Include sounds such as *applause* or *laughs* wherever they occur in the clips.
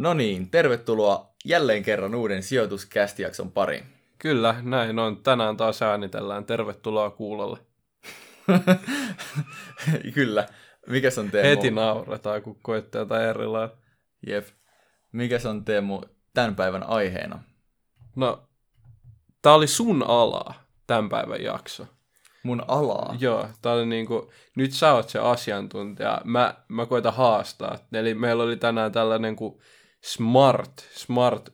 No niin, tervetuloa jälleen kerran uuden sijoituskästijakson pariin. Kyllä, näin on. Tänään taas äänitellään. Tervetuloa kuulolle. *laughs* Kyllä. Mikäs on Teemu? Heti nauretaan, kun koettaa jotain erilainen. Jep. Mikäs on Teemu tämän päivän aiheena? No, tää oli sun alaa, tämän päivän jakso. Mun alaa? Joo, tää oli niinku, nyt sä oot se asiantuntija. Mä, mä koitan haastaa. Eli meillä oli tänään tällainen kuin smart, smart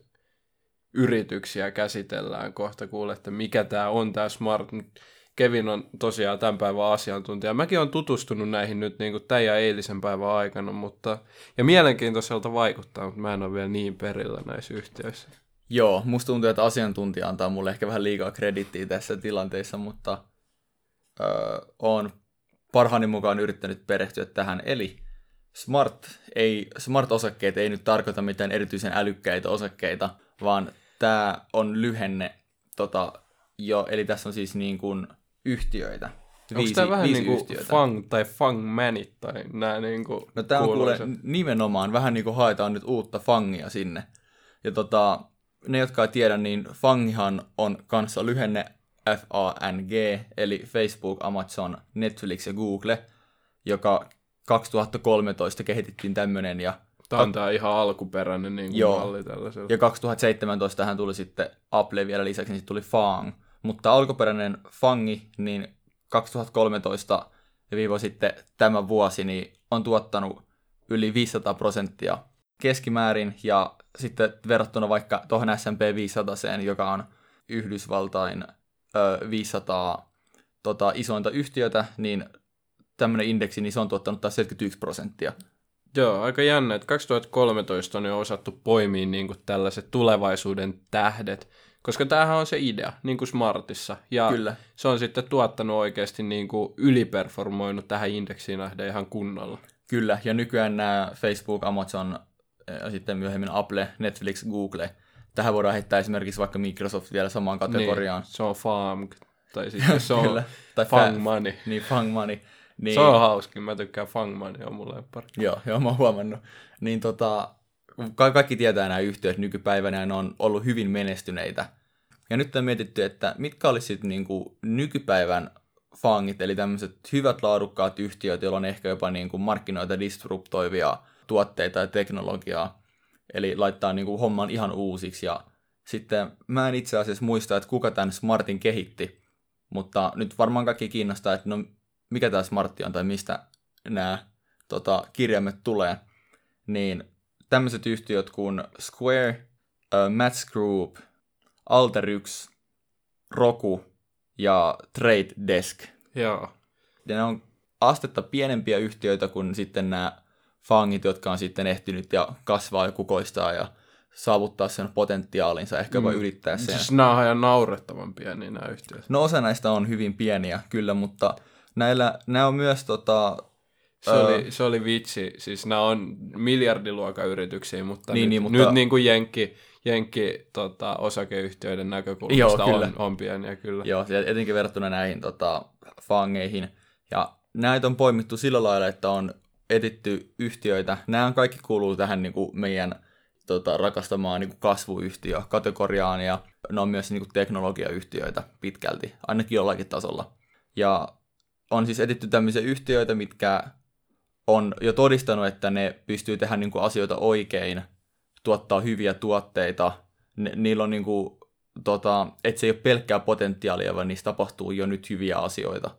yrityksiä käsitellään kohta kuule, että mikä tämä on tämä smart. Kevin on tosiaan tämän päivän asiantuntija. Mäkin olen tutustunut näihin nyt niin kuin tämän ja eilisen päivän aikana, mutta, ja mielenkiintoiselta vaikuttaa, mutta mä en ole vielä niin perillä näissä yhtiöissä. Joo, musta tuntuu, että asiantuntija antaa mulle ehkä vähän liikaa kredittiä tässä tilanteessa, mutta öö, on parhaani mukaan yrittänyt perehtyä tähän. Eli smart, ei, smart-osakkeet ei nyt tarkoita mitään erityisen älykkäitä osakkeita, vaan tämä on lyhenne, tota, jo, eli tässä on siis niin kuin yhtiöitä. Onko tämä vähän niin kuin Fang tai Fang Manit tai nämä niin kuin No tämä on kuule nimenomaan, vähän niin kuin haetaan nyt uutta Fangia sinne. Ja tota, ne, jotka ei tiedä, niin Fangihan on kanssa lyhenne FANG, eli Facebook, Amazon, Netflix ja Google, joka 2013 kehitettiin tämmöinen ja Tämä on tämä ihan alkuperäinen niin kuin Joo. malli tällaisella. Ja 2017 tähän tuli sitten Apple vielä lisäksi, niin sitten tuli Fang. Mutta alkuperäinen Fangi, niin 2013 ja viivo sitten tämä vuosi, niin on tuottanut yli 500 prosenttia keskimäärin, ja sitten verrattuna vaikka tuohon S&P 500, joka on Yhdysvaltain ö, 500 tota, isointa yhtiötä, niin tämmöinen indeksi, niin se on tuottanut taas 71 prosenttia. Joo, aika jännä, että 2013 on jo osattu poimia niin kuin tällaiset tulevaisuuden tähdet, koska tämähän on se idea, niin kuin Smartissa. Ja Kyllä. se on sitten tuottanut oikeasti niin kuin yliperformoinut tähän indeksiin nähden ihan kunnolla. Kyllä, ja nykyään nämä Facebook, Amazon ja sitten myöhemmin Apple, Netflix, Google. Tähän voidaan heittää esimerkiksi vaikka Microsoft vielä samaan kategoriaan. Niin, se on FAM, tai sitten *laughs* se on tai Fang Money. Niin, Fang Money. Niin, se on hauskin, mä tykkään Fangman, on mulle pari. Joo, joo, mä oon huomannut. Niin tota, ka- kaikki tietää nämä yhtiöt nykypäivänä, ne on ollut hyvin menestyneitä. Ja nyt on mietitty, että mitkä olisi sitten niinku nykypäivän fangit, eli tämmöiset hyvät laadukkaat yhtiöt, joilla on ehkä jopa niinku markkinoita disruptoivia tuotteita ja teknologiaa. Eli laittaa niinku homman ihan uusiksi. Ja sitten mä en itse asiassa muista, että kuka tämän Smartin kehitti, mutta nyt varmaan kaikki kiinnostaa, että no mikä tämä smartti on tai mistä nämä tota, kirjaimet tulee, niin tämmöiset yhtiöt kuin Square, uh, Match Group, Alter 1, Roku ja Trade Desk. Joo. Ja ne on astetta pienempiä yhtiöitä kuin sitten nämä fangit, jotka on sitten ehtinyt ja kasvaa ja kukoistaa ja saavuttaa sen potentiaalinsa, ehkä jopa mm. ylittää sen. Siis nämä on ihan naurettavan pieniä nämä yhtiöt. No osa näistä on hyvin pieniä, kyllä, mutta näillä, nämä on myös tota, se, öö, oli, se oli vitsi, siis nämä on miljardiluokan yrityksiä, mutta niin, nyt, niin, mutta... nyt niin kuin Jenkki, Jenkki tota, osakeyhtiöiden näkökulmasta Joo, on, on pieniä kyllä. Joo, etenkin verrattuna näihin tota, fangeihin. Ja näitä on poimittu sillä lailla, että on etitty yhtiöitä. Nämä on kaikki kuuluu tähän niin kuin meidän tota, rakastamaan niin kuin kasvuyhtiö kategoriaan ja ne on myös niin kuin teknologiayhtiöitä pitkälti, ainakin jollakin tasolla. Ja on siis etitty tämmöisiä yhtiöitä, mitkä on jo todistanut, että ne pystyy tehdä niin kuin asioita oikein, tuottaa hyviä tuotteita. Ne, niillä on niin kuin, tota, että se ei ole pelkkää potentiaalia, vaan niissä tapahtuu jo nyt hyviä asioita.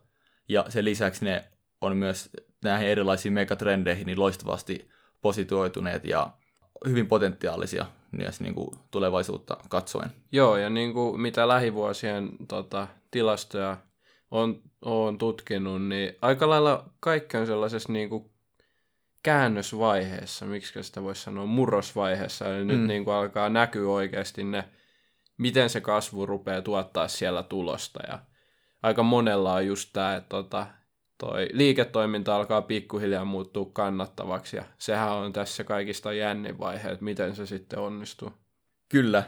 Ja sen lisäksi ne on myös näihin erilaisiin megatrendeihin niin loistavasti positioituneet ja hyvin potentiaalisia myös niin kuin tulevaisuutta katsoen. Joo, ja niin kuin mitä lähivuosien tota, tilastoja on, on tutkinut, niin aika lailla kaikki on sellaisessa niin kuin käännösvaiheessa, miksi sitä voisi sanoa, murrosvaiheessa, eli mm. nyt niin kuin alkaa näkyä oikeasti ne, miten se kasvu rupeaa tuottaa siellä tulosta, ja aika monella on just tämä, että tota, toi liiketoiminta alkaa pikkuhiljaa muuttua kannattavaksi, ja sehän on tässä kaikista jännin vaihe, että miten se sitten onnistuu. Kyllä.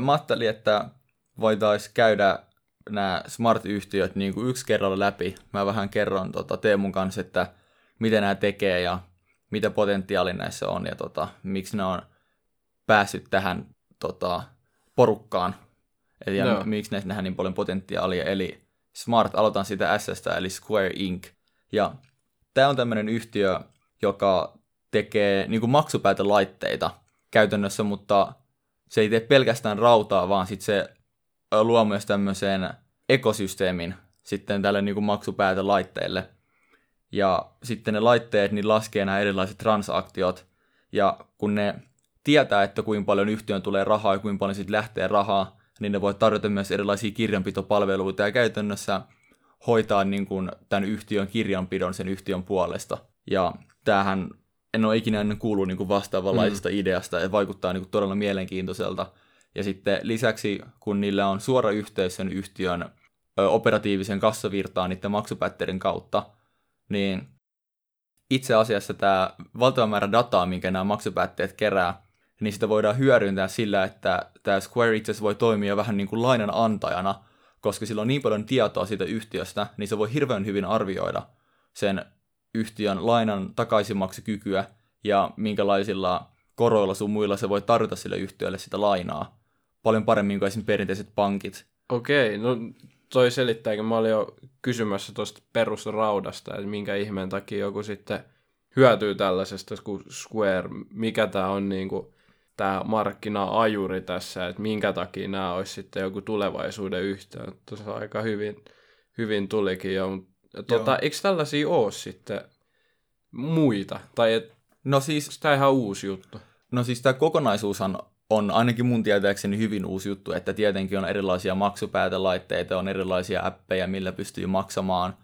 mä ajattelin, että voitaisiin käydä nämä smart-yhtiöt niin kuin yksi kerralla läpi. Mä vähän kerron tota, Teemun kanssa, että miten nämä tekee ja mitä potentiaali näissä on ja tota, miksi ne on päässyt tähän tota, porukkaan. Eli ja Joo. miksi näissä nähdään niin paljon potentiaalia. Eli Smart, aloitan siitä S, eli Square Inc. Ja tämä on tämmöinen yhtiö, joka tekee niin maksupäätelaitteita käytännössä, mutta se ei tee pelkästään rautaa, vaan sitten se luo myös tämmöisen ekosysteemin sitten tälle niin maksupäätelaitteelle. Ja sitten ne laitteet niin laskee nämä erilaiset transaktiot, ja kun ne tietää, että kuinka paljon yhtiön tulee rahaa ja kuinka paljon sitten lähtee rahaa, niin ne voi tarjota myös erilaisia kirjanpitopalveluita ja käytännössä hoitaa niin kuin tämän yhtiön kirjanpidon sen yhtiön puolesta. Ja tämähän en ole ikinä ennen kuullut niin kuin vastaavanlaisesta mm. ideasta ja vaikuttaa niin kuin todella mielenkiintoiselta. Ja sitten lisäksi, kun niillä on suora yhteys sen yhtiön operatiivisen kassavirtaan niiden maksupäätteiden kautta, niin itse asiassa tämä valtava määrä dataa, minkä nämä maksupäätteet kerää, niin sitä voidaan hyödyntää sillä, että tämä Square itse voi toimia vähän niin kuin lainan antajana, koska sillä on niin paljon tietoa siitä yhtiöstä, niin se voi hirveän hyvin arvioida sen yhtiön lainan takaisinmaksukykyä ja minkälaisilla koroilla sun muilla se voi tarjota sille yhtiölle sitä lainaa. Paljon paremmin kuin esimerkiksi perinteiset pankit. Okei, no toi selittääkin. Mä olin jo kysymässä tuosta perusraudasta, että minkä ihmeen takia joku sitten hyötyy tällaisesta kuin Square. Mikä tämä on niinku, tämä markkina-ajuri tässä, että minkä takia nämä olisi sitten joku tulevaisuuden yhtiö. Tuossa aika hyvin, hyvin tulikin jo. Mut, Tota, eikö tällaisia ole sitten muita? Tai et, No siis, tämä ihan uusi juttu? no siis tämä kokonaisuushan on ainakin mun tietääkseni hyvin uusi juttu, että tietenkin on erilaisia maksupäätelaitteita, on erilaisia appeja, millä pystyy maksamaan,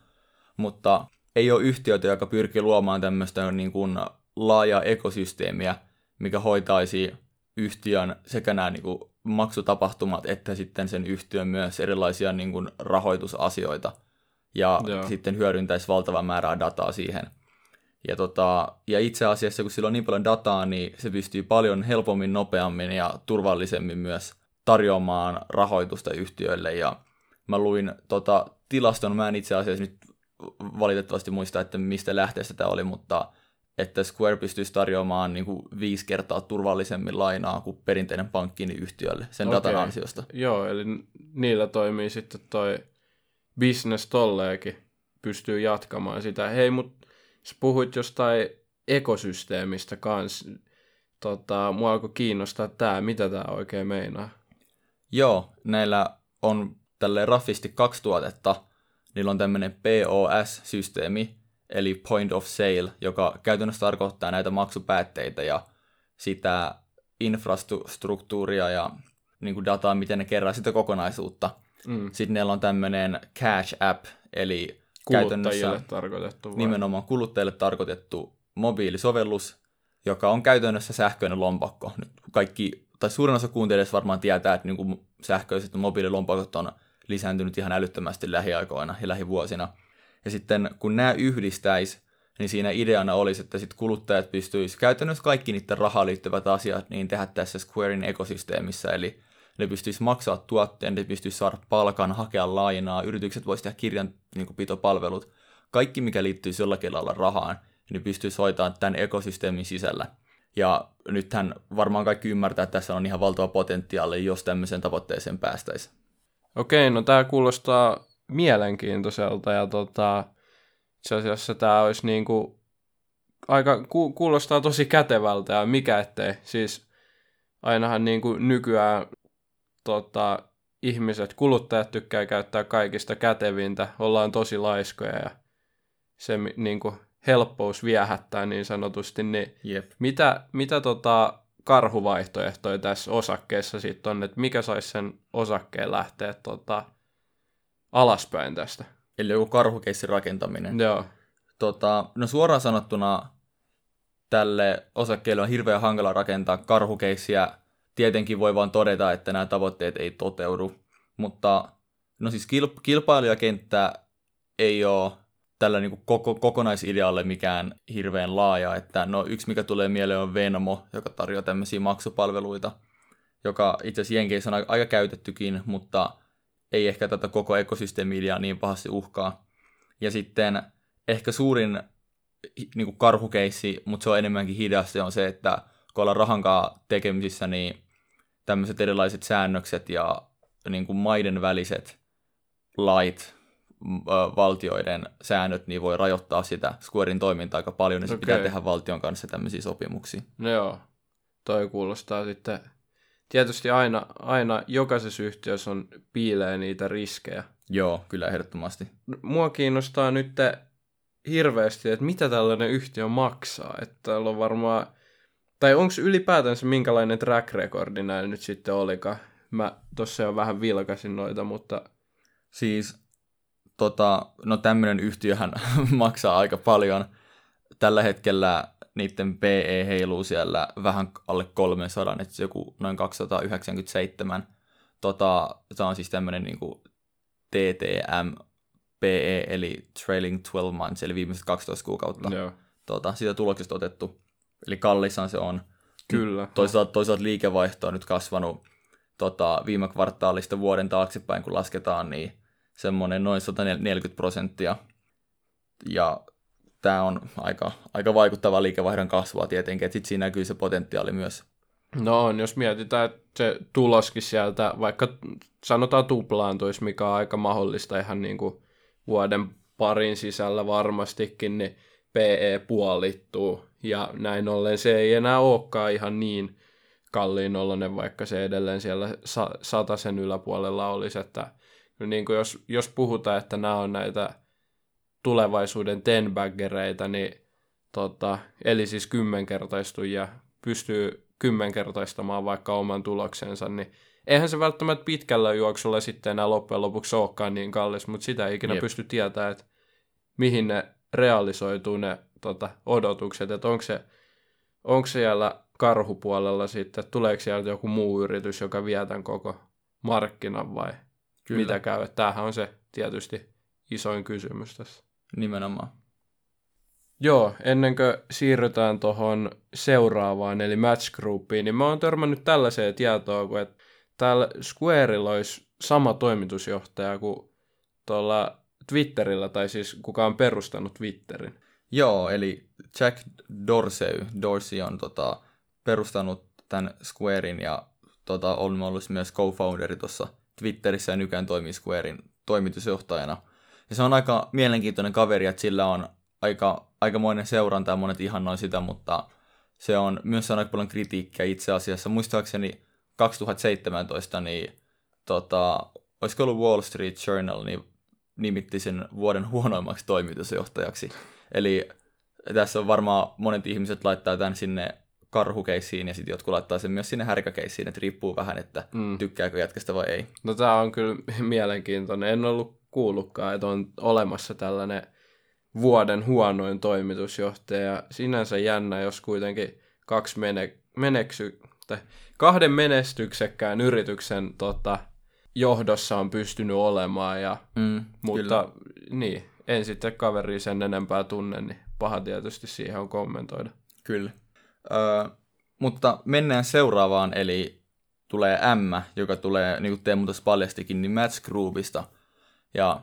mutta ei ole yhtiötä, joka pyrkii luomaan tämmöistä niin kuin laajaa ekosysteemiä, mikä hoitaisi yhtiön sekä nämä niin kuin maksutapahtumat, että sitten sen yhtiön myös erilaisia niin kuin rahoitusasioita, ja Joo. sitten hyödyntäisi valtavan määrää dataa siihen. Ja, tota, ja itse asiassa, kun sillä on niin paljon dataa, niin se pystyy paljon helpommin, nopeammin ja turvallisemmin myös tarjoamaan rahoitusta yhtiöille. Ja mä luin tota, tilaston, mä en itse asiassa nyt valitettavasti muista, että mistä lähteestä tämä oli, mutta että Square pystyisi tarjoamaan niin kuin viisi kertaa turvallisemmin lainaa kuin perinteinen pankki niin yhtiölle sen datan Okei. ansiosta. Joo, eli niillä toimii sitten toi business tolleekin, pystyy jatkamaan sitä. Hei, mut sä puhuit jostain ekosysteemistä kans. Tota, mua alkoi kiinnostaa tää, mitä tää oikein meinaa. Joo, näillä on tälleen raffisti kaksi tuotetta. Niillä on tämmöinen POS-systeemi, eli Point of Sale, joka käytännössä tarkoittaa näitä maksupäätteitä ja sitä infrastruktuuria ja niin kuin dataa, miten ne kerää sitä kokonaisuutta. Mm. Sitten niillä on tämmöinen Cash App, eli Kuluttajille käytännössä tarkoitettu vai? nimenomaan kuluttajille tarkoitettu mobiilisovellus, joka on käytännössä sähköinen lompakko. Nyt kaikki, tai suurin osa kuuntelijoista varmaan tietää, että niin kuin sähköiset mobiililompakot on lisääntynyt ihan älyttömästi lähiaikoina ja lähivuosina. Ja sitten kun nämä yhdistäisi, niin siinä ideana olisi, että sit kuluttajat pystyisivät käytännössä kaikki niiden rahaan liittyvät asiat niin tehdä tässä Squarein ekosysteemissä, eli ne pystyisi maksaa tuotteen, ne pystyisi saada palkan, hakea lainaa, yritykset voisivat tehdä kirjanpitopalvelut, kaikki mikä liittyy jollakin lailla rahaan, niin pystyisi hoitamaan tämän ekosysteemin sisällä. Ja nythän varmaan kaikki ymmärtää, että tässä on ihan valtava potentiaali, jos tämmöiseen tavoitteeseen päästäisiin. Okei, no tää kuulostaa mielenkiintoiselta ja tota, itse asiassa tää olisi niinku aika, ku, kuulostaa tosi kätevältä ja mikä ettei. Siis ainahan niinku nykyään tota, ihmiset, kuluttajat tykkää käyttää kaikista kätevintä, ollaan tosi laiskoja ja se mi- niinku helppous viehättää niin sanotusti, niin Jep. mitä, mitä tota karhuvaihtoehtoja tässä osakkeessa sitten on, että mikä saisi sen osakkeen lähteä tota, alaspäin tästä? Eli joku karhukeissin rakentaminen. Joo, Tota, no suoraan sanottuna tälle osakkeelle on hirveän hankala rakentaa karhukeissiä. Tietenkin voi vaan todeta, että nämä tavoitteet ei toteudu. Mutta no siis kilp- kilpailijakenttä ei ole tällä niin koko, kokonaisidealle mikään hirveän laaja. Että no yksi mikä tulee mieleen on Venmo, joka tarjoaa tämmöisiä maksupalveluita, joka itse asiassa Jenkeissä on aika, käytettykin, mutta ei ehkä tätä koko ekosysteemi niin pahasti uhkaa. Ja sitten ehkä suurin niin kuin karhukeissi, mutta se on enemmänkin hidas. Se on se, että kun ollaan rahankaan tekemisissä, niin tämmöiset erilaiset säännökset ja niin kuin maiden väliset lait, valtioiden säännöt, niin voi rajoittaa sitä Squarein toimintaa aika paljon, niin se okay. pitää tehdä valtion kanssa tämmöisiä sopimuksia. No joo, toi kuulostaa sitten, tietysti aina, aina jokaisessa yhtiössä on piilee niitä riskejä. Joo, kyllä ehdottomasti. Mua kiinnostaa nyt hirveästi, että mitä tällainen yhtiö maksaa. Että täällä on varmaan, tai onko ylipäätänsä minkälainen track recordi näin nyt sitten olikaan? Mä tossa jo vähän vilkasin noita, mutta... Siis, tota, no tämmöinen yhtiöhän *laughs* maksaa aika paljon. Tällä hetkellä niiden PE heiluu siellä vähän alle 300, että joku noin 297. Tota, se on siis tämmöinen niin TTM PE, eli Trailing 12 Months, eli viimeiset 12 kuukautta. Joo. Tota, siitä tuloksesta otettu. Eli kallissan se on. Kyllä. Toisaalta, toisaalta liikevaihto on nyt kasvanut tota, viime kvartaalista vuoden taaksepäin, kun lasketaan, niin semmoinen noin 140 prosenttia. Ja tämä on aika, aika vaikuttava liikevaihdon kasvua tietenkin, että sitten siinä näkyy se potentiaali myös. No on, jos mietitään, että se tuloskin sieltä, vaikka sanotaan tuplaantuisi, mikä on aika mahdollista ihan niin kuin vuoden parin sisällä varmastikin, niin PE puolittuu. Ja näin ollen se ei enää olekaan ihan niin kalliin oloinen, vaikka se edelleen siellä sa- sen yläpuolella olisi. Että niin kuin jos, jos puhutaan, että nämä on näitä tulevaisuuden tenbaggereita, niin tota, eli siis kymmenkertaistujia, pystyy kymmenkertaistamaan vaikka oman tuloksensa, niin eihän se välttämättä pitkällä juoksulla sitten enää loppujen lopuksi olekaan niin kallis, mutta sitä ei ikinä Jep. pysty tietämään, että mihin ne realisoituu ne tota, odotukset, että onko se, onko siellä karhupuolella sitten, tuleeko sieltä joku muu yritys, joka vie tämän koko markkinan vai Kyllä. mitä käy. Tämähän on se tietysti isoin kysymys tässä. Nimenomaan. Joo, ennen kuin siirrytään tuohon seuraavaan, eli Match Groupiin, niin mä oon törmännyt tällaiseen tietoa, että täällä Squarella olisi sama toimitusjohtaja kuin tuolla Twitterillä, tai siis kuka on perustanut Twitterin. Joo, eli Jack Dorsey, Dorsey on tota, perustanut tämän Squarein ja tota, on ollut myös co-founderi tuossa Twitterissä ja nykyään toimii Squarein toimitusjohtajana. Ja se on aika mielenkiintoinen kaveri, että sillä on aika, aikamoinen seuranta ja monet ihannoi sitä, mutta se on myös saanut aika paljon kritiikkiä itse asiassa. Muistaakseni 2017, niin tota, olisiko ollut Wall Street Journal, niin nimitti sen vuoden huonoimmaksi toimitusjohtajaksi. Eli tässä on varmaan monet ihmiset laittaa tämän sinne karhukeissiin ja sitten jotkut laittaa sen myös sinne härkäkeissiin, että riippuu vähän, että mm. tykkääkö jätkästä vai ei. No tämä on kyllä *laughs* mielenkiintoinen. En ollut kuullutkaan, että on olemassa tällainen vuoden huonoin toimitusjohtaja. Sinänsä jännä, jos kuitenkin kaksi mene- meneksy, tai kahden menestyksekkään yrityksen tota, johdossa on pystynyt olemaan. Ja, mm, mutta kyllä. niin, en sitten kaveri sen enempää tunne, niin paha tietysti siihen on kommentoida. Kyllä. Öö, mutta mennään seuraavaan, eli tulee M, joka tulee, niin kuin Teemu tuossa paljastikin, niin Match Groupista. Ja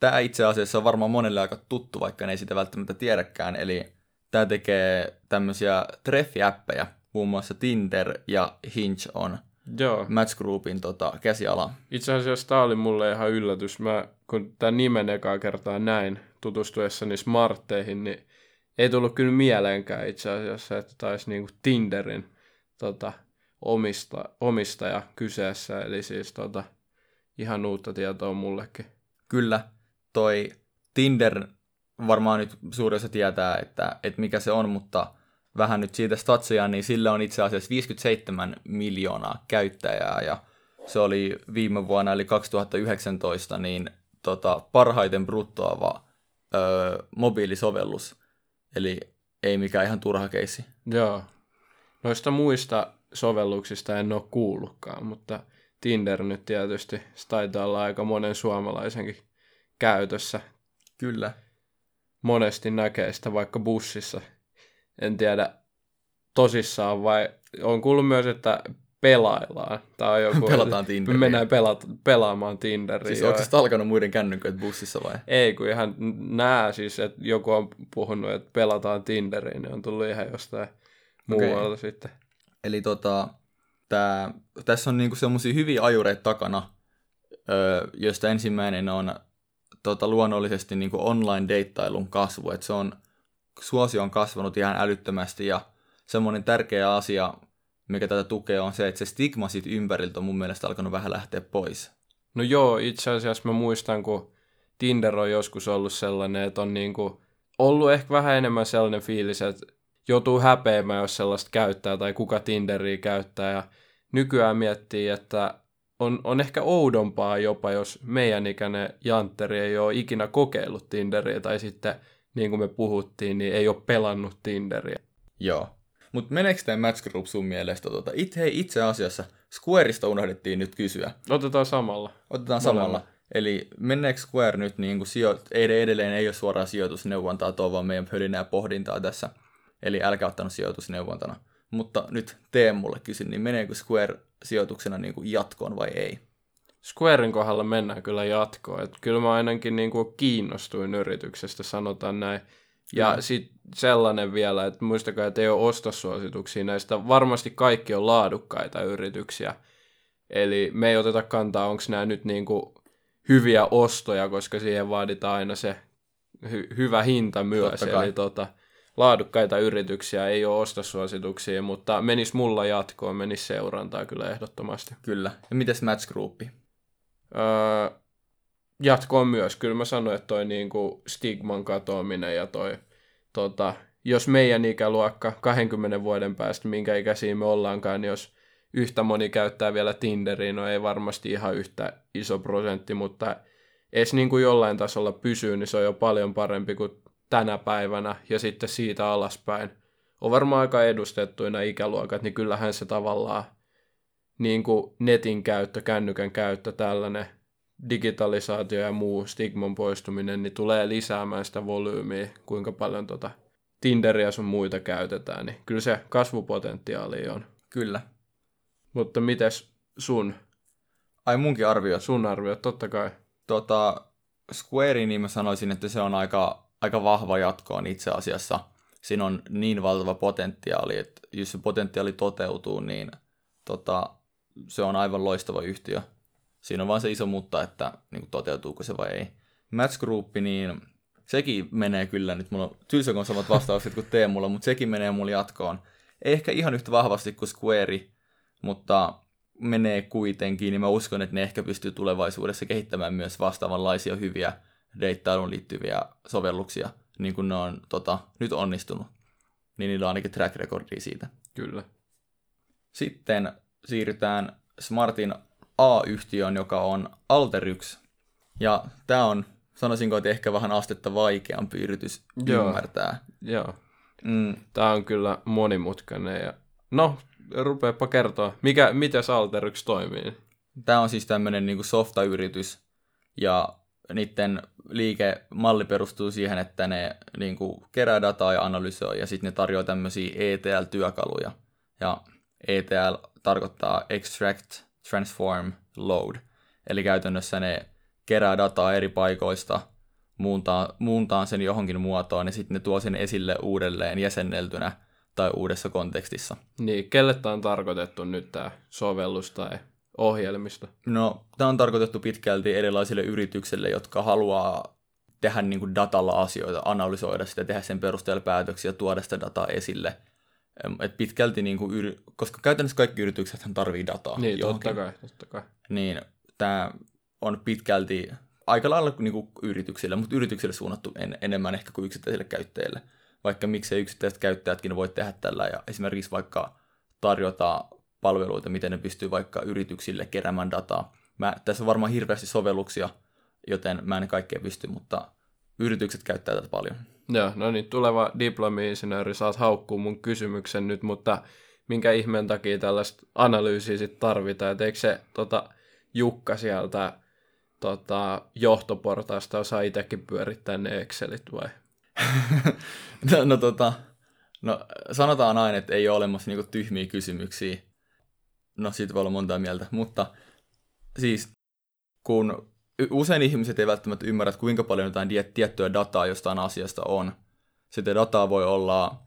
tämä itse asiassa on varmaan monelle aika tuttu, vaikka ne ei sitä välttämättä tiedäkään, eli tämä tekee tämmöisiä treffiäppejä, muun muassa Tinder ja Hinge on Joo. Match Groupin tota, käsiala. Itse asiassa tämä oli mulle ihan yllätys. Mä, kun tämän nimen ekaa kertaa näin tutustuessani smartteihin, niin ei tullut kyllä mieleenkään itse asiassa, että taisi niinku Tinderin tota, omista, omistaja kyseessä. Eli siis tota, ihan uutta tietoa mullekin. Kyllä, toi Tinder varmaan nyt suurin osa tietää, että, että mikä se on, mutta vähän nyt siitä statsia, niin sillä on itse asiassa 57 miljoonaa käyttäjää ja se oli viime vuonna eli 2019 niin tota, parhaiten bruttoava öö, mobiilisovellus, eli ei mikään ihan turha keissi. Joo. Noista muista sovelluksista en ole kuullutkaan, mutta Tinder nyt tietysti se taitaa olla aika monen suomalaisenkin käytössä. Kyllä. Monesti näkee sitä vaikka bussissa. En tiedä tosissaan vai on kuullut myös, että pelaillaan. Tai joku, *laughs* Pelataan Tinderiä. Me mennään pelat, pelaamaan Tinderiä. Siis onko se alkanut muiden kännyköitä bussissa vai? Ei, kun ihan nää siis, että joku on puhunut, että pelataan Tinderiin, niin on tullut ihan jostain Okei. muualta sitten. Eli tota, tää, tässä on niinku semmosia hyviä ajureita takana, öö, joista ensimmäinen on tota, luonnollisesti niinku online-deittailun kasvu. Et se on, suosio on kasvanut ihan älyttömästi ja semmoinen tärkeä asia, mikä tätä tukee, on se, että se stigma siitä ympäriltä on mun mielestä alkanut vähän lähteä pois. No joo, itse asiassa mä muistan, kun Tinder on joskus ollut sellainen, että on niinku ollut ehkä vähän enemmän sellainen fiilis, että joutuu häpeämään, jos sellaista käyttää tai kuka Tinderiä käyttää. Ja nykyään miettii, että on, on ehkä oudompaa jopa, jos meidän ikäinen Jantteri ei ole ikinä kokeillut Tinderiä tai sitten, niin kuin me puhuttiin, niin ei ole pelannut Tinderiä. Joo. Mutta meneekö tämä Match Group sun mielestä? Tota, it, hei, itse asiassa Squareista unohdettiin nyt kysyä. Otetaan samalla. Otetaan Molemmat. samalla. Eli meneekö Square nyt niin kuin sijo- edelleen ei ole suoraan sijoitusneuvontaa, tuo vaan meidän pölinää pohdintaa tässä. Eli älkää ottanut sijoitusneuvontana. Mutta nyt Teemulle kysyn, niin meneekö Square sijoituksena niin kuin jatkoon vai ei? Squaren kohdalla mennään kyllä jatkoon. Et kyllä mä ainakin niin kuin kiinnostuin yrityksestä, sanotaan näin. Ja Kyllä. sitten sellainen vielä, että muistakaa, että ei ole ostosuosituksia näistä. Varmasti kaikki on laadukkaita yrityksiä. Eli me ei oteta kantaa, onko nämä nyt niin kuin hyviä ostoja, koska siihen vaaditaan aina se hy- hyvä hinta myös. Eli tota, laadukkaita yrityksiä ei ole ostosuosituksia, mutta menis mulla jatkoon, menis seurantaa kyllä ehdottomasti. Kyllä. Ja mites Match Group? Öö, jatkoon myös. Kyllä mä sanoin, että toi niinku stigman katoaminen ja toi, tota, jos meidän ikäluokka 20 vuoden päästä, minkä ikäisiä me ollaankaan, niin jos yhtä moni käyttää vielä Tinderiä, no ei varmasti ihan yhtä iso prosentti, mutta edes niin kuin jollain tasolla pysyy, niin se on jo paljon parempi kuin tänä päivänä ja sitten siitä alaspäin. On varmaan aika edustettuina ikäluokat, niin kyllähän se tavallaan niin kuin netin käyttö, kännykän käyttö, tällainen digitalisaatio ja muu stigman poistuminen, niin tulee lisäämään sitä volyymiä, kuinka paljon tota Tinderiä sun muita käytetään, niin kyllä se kasvupotentiaali on. Kyllä. Mutta mites sun, Ai munkin arviot. sun arviot, totta kai. Tota, Square, niin mä sanoisin, että se on aika, aika vahva jatkoon itse asiassa. Siinä on niin valtava potentiaali, että jos se potentiaali toteutuu, niin tota, se on aivan loistava yhtiö. Siinä on vaan se iso mutta, että niin kuin, toteutuuko se vai ei. Match Group, niin sekin menee kyllä nyt, mulla on tylsä, samat vastaukset kuin Teemulla, mutta sekin menee mulla jatkoon. Ei ehkä ihan yhtä vahvasti kuin Square, mutta menee kuitenkin, niin mä uskon, että ne ehkä pystyy tulevaisuudessa kehittämään myös vastaavanlaisia hyviä deittailuun liittyviä sovelluksia, niin kuin ne on tota, nyt onnistunut. Niin niillä on ainakin track recordia siitä. Kyllä. Sitten siirrytään Smartin A-yhtiöön, joka on Alteryx. Ja tämä on, sanoisinko, että ehkä vähän astetta vaikeampi yritys Joo. ymmärtää. Joo. Mm, Tää on kyllä monimutkainen ja... No, rupeepa kertoa, mikä, miten Alteryx toimii. Tämä on siis tämmöinen niin softa-yritys, ja niiden liikemalli perustuu siihen, että ne niin kuin, kerää dataa ja analysoi, ja sitten ne tarjoaa tämmöisiä ETL-työkaluja. Ja ETL tarkoittaa Extract, Transform, Load. Eli käytännössä ne kerää dataa eri paikoista, muuntaa, muuntaa sen johonkin muotoon, ja sitten ne tuo sen esille uudelleen jäsenneltynä tai uudessa kontekstissa. Niin, kelle tää on tarkoitettu nyt tää sovellus tai ohjelmisto? No, tämä on tarkoitettu pitkälti erilaisille yrityksille, jotka haluaa tehdä niin kuin datalla asioita, analysoida sitä, tehdä sen perusteella päätöksiä, tuoda sitä dataa esille. Et pitkälti, niin kuin yri... koska käytännössä kaikki yritykset tarvii dataa Niin, totta kai, totta kai. niin tämä on pitkälti aika lailla niin kuin yrityksille, mutta yrityksille suunnattu en, enemmän ehkä kuin yksittäisille käyttäjille. Vaikka miksei yksittäiset käyttäjätkin voi tehdä tällä ja esimerkiksi vaikka tarjota palveluita, miten ne pystyy vaikka yrityksille keräämään dataa. Mä, tässä on varmaan hirveästi sovelluksia, joten mä en kaikkea pysty, mutta yritykset käyttää tätä paljon. Joo, no niin, tuleva diplomi-insinööri, saat haukkua mun kysymyksen nyt, mutta minkä ihmeen takia tällaista analyysiä sit tarvitaan, et eikö se tota, Jukka sieltä tota, johtoportaasta osaa itsekin pyörittää ne Excelit vai? *laughs* no, no, tota, no, sanotaan aina, että ei ole olemassa niinku tyhmiä kysymyksiä. no siitä voi olla monta mieltä, mutta siis kun usein ihmiset ei välttämättä ymmärrä, että kuinka paljon jotain tiettyä dataa jostain asiasta on. Sitä dataa voi olla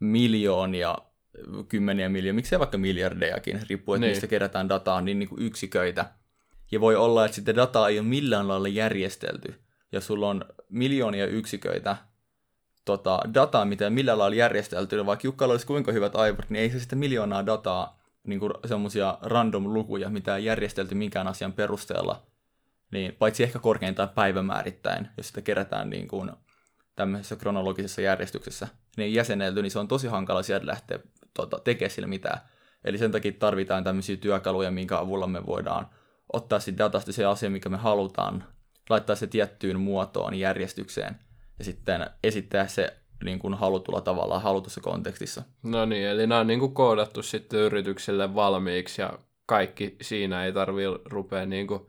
miljoonia, kymmeniä miljoonia, miksei vaikka miljardejakin, riippuu, että niin. mistä kerätään dataa, niin, niin kuin yksiköitä. Ja voi olla, että sitten dataa ei ole millään lailla järjestelty. Ja sulla on miljoonia yksiköitä tota, dataa, mitä millään lailla järjestelty, niin vaikka Jukkalla olisi kuinka hyvät aivot, niin ei se sitten miljoonaa dataa, niin kuin semmoisia random lukuja, mitä ei järjestelty minkään asian perusteella, niin paitsi ehkä korkeintaan päivämäärittäin, jos sitä kerätään niin kuin tämmöisessä kronologisessa järjestyksessä, niin jäsenelty, niin se on tosi hankala sieltä lähteä tota, tekemään sille mitään. Eli sen takia tarvitaan tämmöisiä työkaluja, minkä avulla me voidaan ottaa siitä datasta se asia, mikä me halutaan, laittaa se tiettyyn muotoon, järjestykseen, ja sitten esittää se niin kuin halutulla tavalla halutussa kontekstissa. No niin, eli nämä on niin kuin koodattu sitten yrityksille valmiiksi, ja kaikki siinä ei tarvi rupea niin kuin...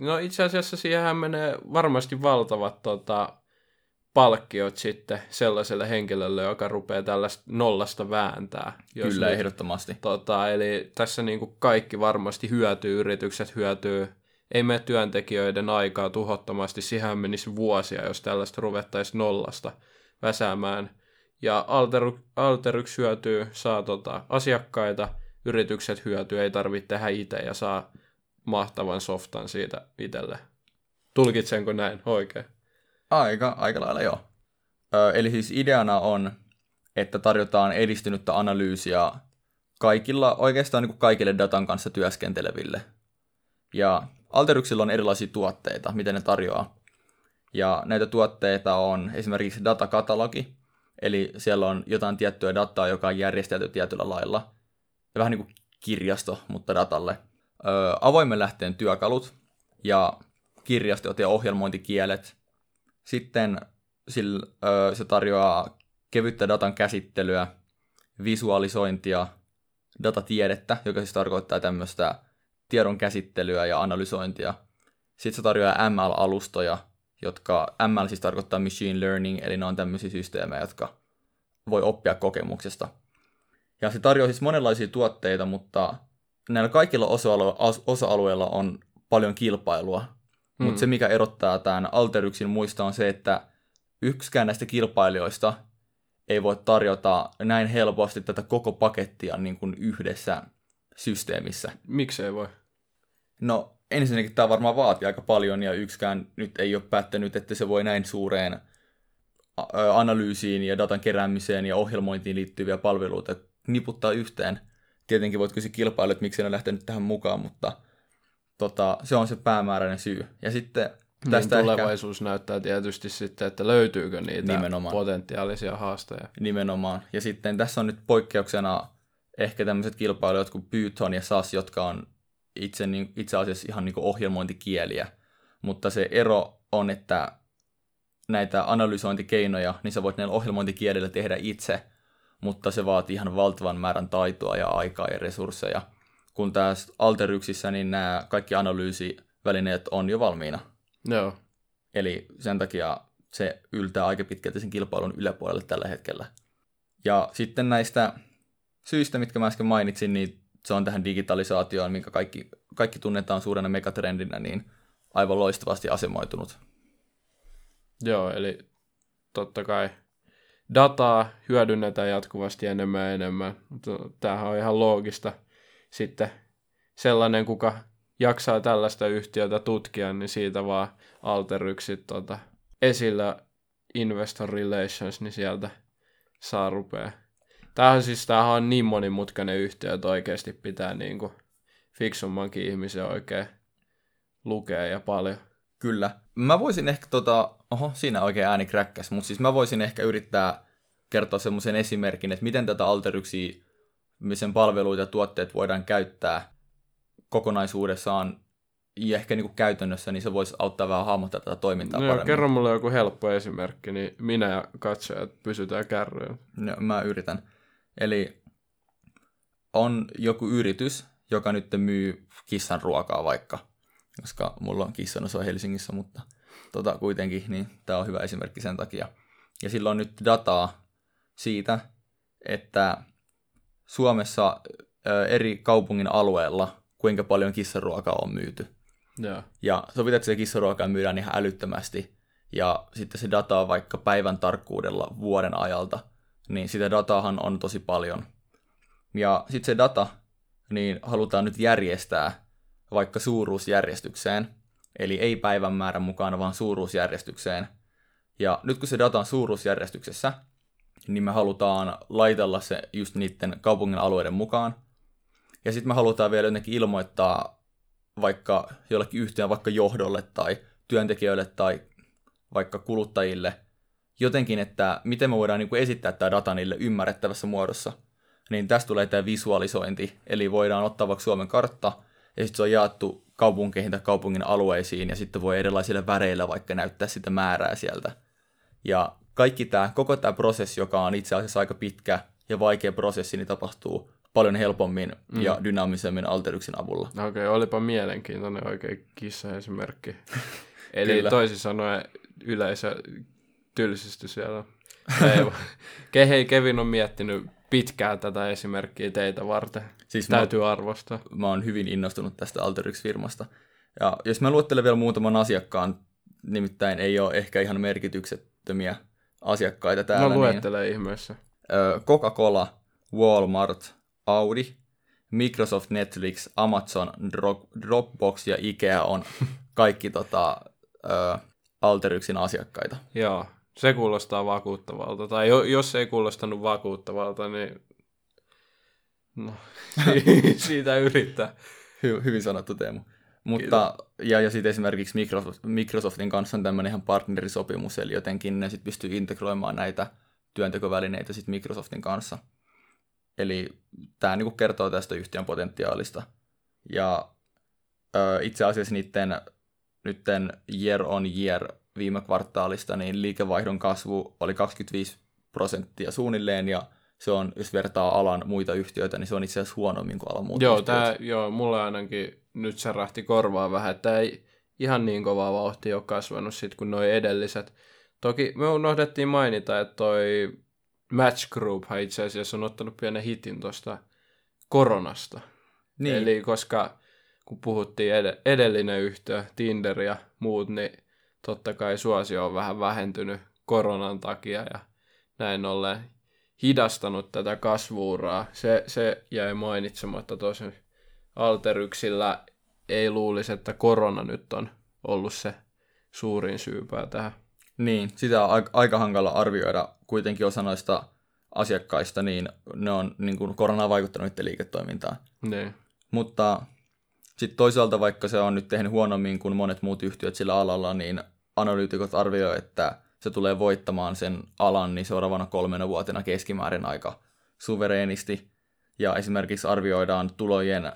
No itse asiassa siihen menee varmasti valtavat tota, palkkiot sitten sellaiselle henkilölle, joka rupeaa tällaista nollasta vääntää. Jos Kyllä, nyt, ehdottomasti. Tota, eli tässä niin kuin kaikki varmasti hyötyy, yritykset hyötyy, ei mene työntekijöiden aikaa tuhottomasti, siihen menisi vuosia, jos tällaista ruvettaisiin nollasta väsäämään. Ja Alter, Alteryx hyötyy, saa tota, asiakkaita, yritykset hyötyy, ei tarvitse tehdä itse ja saa mahtavan softan siitä itselle. Tulkitsenko näin oikein? Aika, aika lailla joo. Ö, eli siis ideana on, että tarjotaan edistynyttä analyysiä kaikilla, oikeastaan niin kuin kaikille datan kanssa työskenteleville. Ja Alteryxilla on erilaisia tuotteita, miten ne tarjoaa. Ja näitä tuotteita on esimerkiksi datakatalogi, eli siellä on jotain tiettyä dataa, joka on järjestelty tietyllä lailla. Vähän niin kuin kirjasto, mutta datalle. Ö, avoimen lähteen työkalut ja kirjastot ja ohjelmointikielet – sitten sillä, ö, se tarjoaa kevyttä datan käsittelyä, visualisointia, datatiedettä, joka siis tarkoittaa tämmöistä tiedon käsittelyä ja analysointia. Sitten se tarjoaa ML-alustoja, jotka ML siis tarkoittaa machine learning, eli ne on tämmöisiä systeemejä, jotka voi oppia kokemuksesta. Ja se tarjoaa siis monenlaisia tuotteita, mutta näillä kaikilla osa-alueilla on paljon kilpailua. Mm. Mutta se, mikä erottaa tämän Alteryxin muista, on se, että yksikään näistä kilpailijoista ei voi tarjota näin helposti tätä koko pakettia niin kuin yhdessä systeemissä. Miksi ei voi? No ensinnäkin tämä varmaan vaatii aika paljon ja yksikään nyt ei ole päättänyt, että se voi näin suureen analyysiin ja datan keräämiseen ja ohjelmointiin liittyviä palveluita niputtaa yhteen. Tietenkin voit kysyä kilpailijat, miksi ne on lähtenyt tähän mukaan, mutta tota, se on se päämääräinen syy. Ja sitten niin, tästä niin tulevaisuus ehkä... näyttää tietysti sitten, että löytyykö niitä Nimenomaan. potentiaalisia haasteja. Nimenomaan. Ja sitten tässä on nyt poikkeuksena ehkä tämmöiset kilpailijat kuin Python ja SAS, jotka on itse, niin, itse asiassa ihan niin ohjelmointikieliä. Mutta se ero on, että näitä analysointikeinoja, niin sä voit näillä ohjelmointikielillä tehdä itse, mutta se vaatii ihan valtavan määrän taitoa ja aikaa ja resursseja kun tässä Alteryxissä niin nämä kaikki analyysivälineet on jo valmiina. Joo. Eli sen takia se yltää aika pitkälti sen kilpailun yläpuolelle tällä hetkellä. Ja sitten näistä syistä, mitkä mä äsken mainitsin, niin se on tähän digitalisaatioon, minkä kaikki, kaikki tunnetaan suurena megatrendinä, niin aivan loistavasti asemoitunut. Joo, eli totta kai dataa hyödynnetään jatkuvasti enemmän ja enemmän. Tämähän on ihan loogista sitten sellainen, kuka jaksaa tällaista yhtiötä tutkia, niin siitä vaan alteryksit tuota, esillä investor relations, niin sieltä saa rupea. Tämähän siis tämähän on niin monimutkainen yhtiö, että oikeasti pitää niin kuin fiksummankin ihmisen oikein lukea ja paljon. Kyllä. Mä voisin ehkä tota, oho, siinä oikein ääni kräkkäs, mutta siis mä voisin ehkä yrittää kertoa semmoisen esimerkin, että miten tätä alteryksiä sen palveluita ja tuotteet voidaan käyttää kokonaisuudessaan ja ehkä niin kuin käytännössä, niin se voisi auttaa vähän hahmottaa tätä toimintaa no, paremmin. Kerro mulle joku helppo esimerkki, niin minä ja katsojat pysytään kärryyn. No, mä yritän. Eli on joku yritys, joka nyt myy kissan ruokaa vaikka, koska mulla on kissan osa Helsingissä, mutta tota, kuitenkin, niin tämä on hyvä esimerkki sen takia. Ja silloin on nyt dataa siitä, että Suomessa ö, eri kaupungin alueella, kuinka paljon kissaruokaa on myyty. Joo. Ja sovit, että se kissaruokaa myydään ihan älyttömästi, ja sitten se data on vaikka päivän tarkkuudella vuoden ajalta, niin sitä dataahan on tosi paljon. Ja sitten se data, niin halutaan nyt järjestää vaikka suuruusjärjestykseen, eli ei päivän määrän mukaan, vaan suuruusjärjestykseen. Ja nyt kun se data on suuruusjärjestyksessä, niin me halutaan laitella se just niiden kaupungin alueiden mukaan. Ja sitten me halutaan vielä jotenkin ilmoittaa vaikka jollekin yhtiön vaikka johdolle tai työntekijöille tai vaikka kuluttajille jotenkin, että miten me voidaan niin kuin esittää tämä data niille ymmärrettävässä muodossa. Niin tästä tulee tämä visualisointi, eli voidaan ottaa vaikka Suomen kartta, ja sitten se on jaettu kaupunkeihin tai kaupungin alueisiin, ja sitten voi erilaisilla väreillä vaikka näyttää sitä määrää sieltä. Ja kaikki tämä, koko tämä prosessi, joka on itse asiassa aika pitkä ja vaikea prosessi, niin tapahtuu paljon helpommin mm. ja dynaamisemmin Alteryksin avulla. Okei, okay, olipa mielenkiintoinen oikein kissa-esimerkki. *laughs* Eli Kyllä. toisin sanoen yleisö tylsisty siellä. Ei, *laughs* hei, Kevin on miettinyt pitkään tätä esimerkkiä teitä varten. Siis Täytyy mä, arvostaa. Mä oon hyvin innostunut tästä Alteryx-firmasta. Ja jos mä luettelen vielä muutaman asiakkaan, nimittäin ei ole ehkä ihan merkityksettömiä asiakkaita täällä. No luettele niin, ihmeessä. Coca-Cola, Walmart, Audi, Microsoft, Netflix, Amazon, Dropbox ja Ikea on *laughs* kaikki tota, Alteryxin asiakkaita. Joo, se kuulostaa vakuuttavalta. Tai jos ei kuulostanut vakuuttavalta, niin no, *laughs* siitä yrittää. Hy- hyvin sanottu Teemu. Mutta, ja, ja sitten esimerkiksi Microsoft, Microsoftin kanssa on tämmöinen ihan partnerisopimus, eli jotenkin ne sitten pystyy integroimaan näitä työntekovälineitä sitten Microsoftin kanssa. Eli tämä niinku kertoo tästä yhtiön potentiaalista. Ja ö, itse asiassa niiden nytten year on year viime kvartaalista, niin liikevaihdon kasvu oli 25 prosenttia suunnilleen, ja se on, jos vertaa alan muita yhtiöitä, niin se on itse asiassa huonommin kuin alan muita joo. Tää, joo, mulle ainakin nyt se rähti korvaa vähän, että ei ihan niin kovaa vauhtia ole kasvanut sit kuin nuo edelliset. Toki me unohdettiin mainita, että toi Match Group itse asiassa on ottanut pienen hitin tuosta koronasta. Niin. Eli koska kun puhuttiin ed- edellinen yhtiö, Tinder ja muut, niin totta kai suosio on vähän vähentynyt koronan takia ja näin ollen hidastanut tätä kasvuuraa. Se, se jäi mainitsematta tosi Alteryksillä ei luulisi, että korona nyt on ollut se suurin syypää tähän. Niin, sitä on aika hankala arvioida. Kuitenkin osa noista asiakkaista, niin ne on niin kuin korona vaikuttanut niiden liiketoimintaan. Niin. Mutta sitten toisaalta, vaikka se on nyt tehnyt huonommin kuin monet muut yhtiöt sillä alalla, niin analyytikot arvioivat, että se tulee voittamaan sen alan niin seuraavana kolmena vuotena keskimäärin aika suvereenisti. Ja esimerkiksi arvioidaan tulojen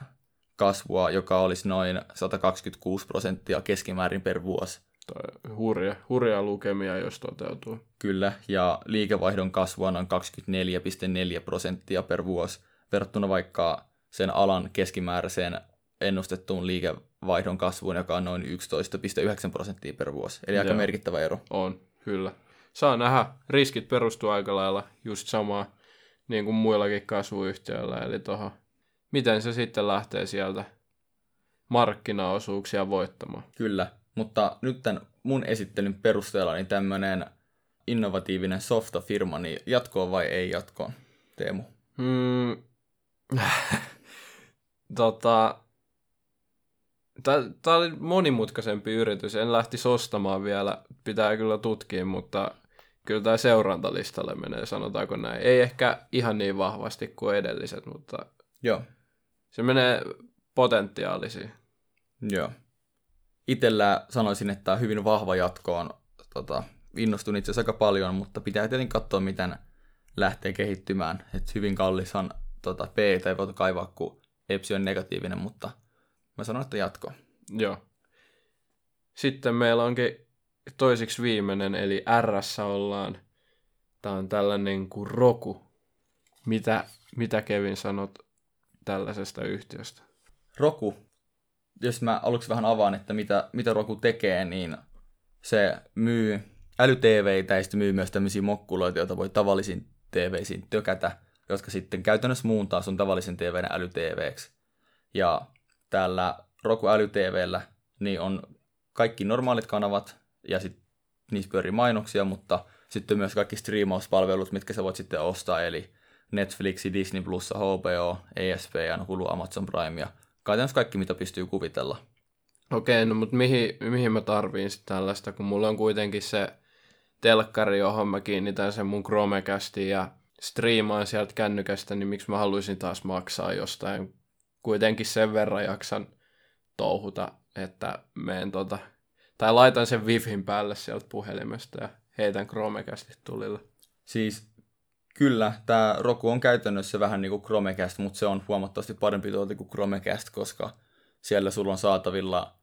kasvua, joka olisi noin 126 prosenttia keskimäärin per vuosi. Tai hurja, hurja lukemia, jos toteutuu. Kyllä, ja liikevaihdon kasvu on 24,4 prosenttia per vuosi, verrattuna vaikka sen alan keskimääräiseen ennustettuun liikevaihdon kasvuun, joka on noin 11,9 prosenttia per vuosi. Eli aika Joo. merkittävä ero. On, kyllä. Saa nähdä, riskit perustuu aika lailla just samaa niin kuin muillakin kasvuyhtiöillä, eli tuohon, miten se sitten lähtee sieltä markkinaosuuksia voittamaan. Kyllä, mutta nyt tämän mun esittelyn perusteella niin tämmöinen innovatiivinen softafirma, niin jatkoon vai ei jatkoon, Teemu? Hmm. *laughs* tota, Tämä oli monimutkaisempi yritys. En lähti ostamaan vielä. Pitää kyllä tutkia, mutta kyllä tämä seurantalistalle menee, sanotaanko näin. Ei ehkä ihan niin vahvasti kuin edelliset, mutta Joo. se menee potentiaalisiin. Joo. Itellä sanoisin, että tämä hyvin vahva jatko on, tota, innostun itse asiassa aika paljon, mutta pitää tietenkin katsoa, miten lähtee kehittymään. Et hyvin kallishan tota, P ei voitu kaivaa, kun EPSI on negatiivinen, mutta – Mä sanon, että jatko. Joo. Sitten meillä onkin toisiksi viimeinen, eli R ollaan. Tämä on tällainen kuin Roku. Mitä, mitä Kevin sanot tällaisesta yhtiöstä? Roku. Jos mä aluksi vähän avaan, että mitä, mitä Roku tekee, niin se myy äly-TVitä ja sitten myy myös tämmöisiä mokkuloita, joita voi tavallisiin TVisiin tökätä jotka sitten käytännössä muuntaa sun tavallisen TVn äly-TVksi. Ja täällä Roku äly-TVllä niin on kaikki normaalit kanavat, ja sitten niissä pyörii mainoksia, mutta sitten myös kaikki striimauspalvelut, mitkä sä voit sitten ostaa, eli Netflix, Disney HBO, ESPN, Hulu, Amazon Prime ja käytännössä kaikki, mitä pystyy kuvitella. Okei, no mutta mihin, mihin mä tarviin sitten tällaista, kun mulla on kuitenkin se telkkari, johon mä kiinnitän sen mun Chromecastiin ja striimaan sieltä kännykästä, niin miksi mä haluaisin taas maksaa jostain. Kuitenkin sen verran jaksan touhuta, että meen tota, tai laitan sen Wifin päälle sieltä puhelimesta ja heitän Chromecastit tulille. Siis kyllä, tämä Roku on käytännössä vähän niin kuin Chromecast, mutta se on huomattavasti parempi tuote kuin Chromecast, koska siellä sulla on saatavilla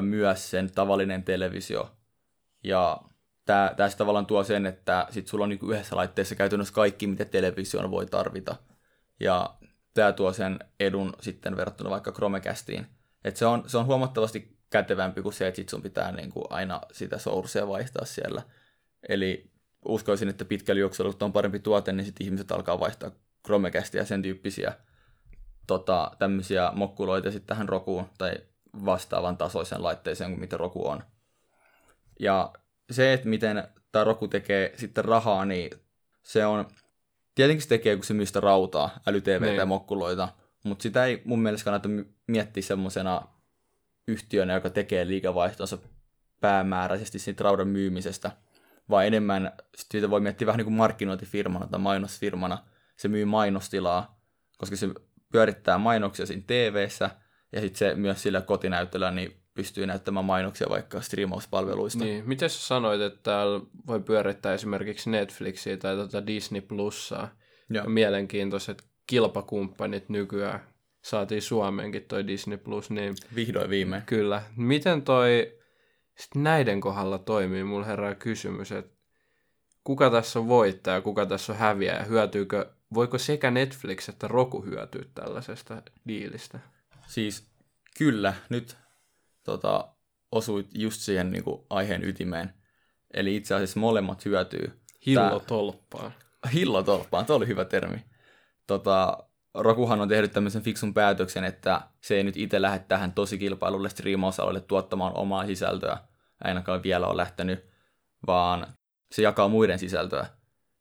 myös sen tavallinen televisio. Ja tämä tässä tavallaan tuo sen, että sit sulla on niin yhdessä laitteessa käytännössä kaikki, mitä televisioon voi tarvita. Ja tämä tuo sen edun sitten verrattuna vaikka Chromecastiin. Et se, on, se on huomattavasti kätevämpi kuin se, että sit sun pitää niin kuin aina sitä sourcea vaihtaa siellä. Eli uskoisin, että pitkällä juoksulla, kun on parempi tuote, niin sitten ihmiset alkaa vaihtaa Chromecastia ja sen tyyppisiä tota, tämmöisiä mokkuloita sitten tähän Rokuun tai vastaavan tasoisen laitteeseen kuin mitä Roku on. Ja se, että miten tämä Roku tekee sitten rahaa, niin se on, tietenkin se tekee, kun se myy sitä rautaa, äly-TV niin. ja mokkuloita, mutta sitä ei mun mielestä kannata miettiä semmoisena yhtiönä, joka tekee liikevaihtonsa päämääräisesti siitä raudan myymisestä, vaan enemmän siitä voi miettiä vähän niin kuin markkinointifirmana tai mainosfirmana. Se myy mainostilaa, koska se pyörittää mainoksia siinä tv ja sitten se myös sillä kotinäyttöllä niin pystyy näyttämään mainoksia vaikka striimauspalveluista. Niin, miten sä sanoit, että täällä voi pyörittää esimerkiksi Netflixiä tai tuota Disney Plussaa? Ja mielenkiintoiset kilpakumppanit nykyään. Saatiin Suomeenkin toi Disney Plus, niin... Vihdoin viimein. Kyllä. Miten toi sitten näiden kohdalla toimii? Mulla herää kysymys, että kuka tässä on voittaja, kuka tässä on häviäjä, hyötyykö, voiko sekä Netflix että Roku hyötyä tällaisesta diilistä? Siis kyllä, nyt tota, osuit just siihen niin kuin, aiheen ytimeen. Eli itse asiassa molemmat hyötyy. Hillotolppaan. Tää... Hillotolppaan, tuo oli hyvä termi. Tota, Rokuhan on tehnyt tämmöisen fiksun päätöksen, että se ei nyt itse lähde tähän tosi kilpailulle striimausaloille tuottamaan omaa sisältöä. Ainakaan vielä ole lähtenyt, vaan se jakaa muiden sisältöä.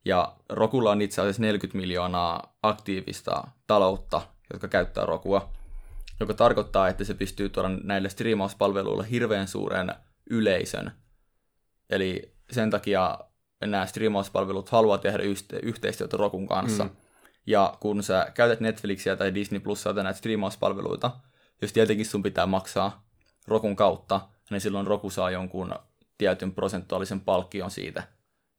Ja Rokulla on itse asiassa 40 miljoonaa aktiivista taloutta, jotka käyttää Rokua joka tarkoittaa, että se pystyy tuoda näille striimauspalveluille hirveän suuren yleisön. Eli sen takia nämä striimauspalvelut haluaa tehdä yhteistyötä Rokun kanssa. Mm. Ja kun sä käytät Netflixiä tai Disney Plusaa tai näitä striimauspalveluita, jos tietenkin sun pitää maksaa Rokun kautta, niin silloin Roku saa jonkun tietyn prosentuaalisen palkkion siitä.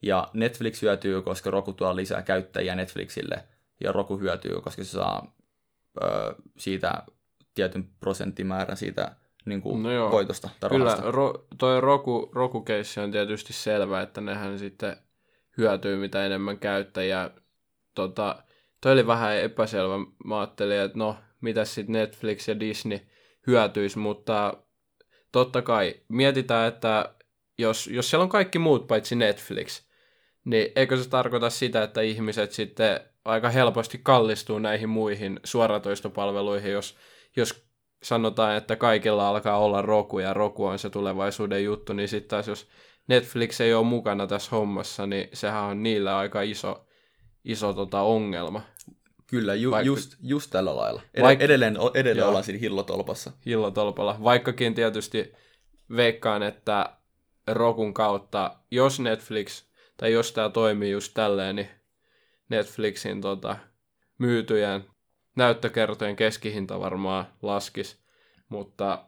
Ja Netflix hyötyy, koska Roku tuo lisää käyttäjiä Netflixille, ja Roku hyötyy, koska se saa ö, siitä tietyn prosenttimäärän siitä niin kuin no joo. voitosta tai Kyllä, ro, toi Roku, roku on tietysti selvä, että nehän sitten hyötyy mitä enemmän käyttäjiä. Tota, toi oli vähän epäselvä. Mä ajattelin, että no, mitä sitten Netflix ja Disney hyötyisi, mutta totta kai mietitään, että jos, jos siellä on kaikki muut paitsi Netflix, niin eikö se tarkoita sitä, että ihmiset sitten aika helposti kallistuu näihin muihin suoratoistopalveluihin, jos jos sanotaan, että kaikilla alkaa olla Roku ja Roku on se tulevaisuuden juttu, niin sitten taas jos Netflix ei ole mukana tässä hommassa, niin sehän on niillä aika iso, iso tota ongelma. Kyllä, ju, Vaikka, just, just tällä lailla. Ed- Vaik- edelleen edelleen joo, ollaan siinä hillotolpassa. Hillotolpalla. Vaikkakin tietysti veikkaan, että Rokun kautta, jos Netflix, tai jos tämä toimii just tälleen, niin Netflixin tota, myytyjen näyttökertojen keskihinta varmaan laskisi, mutta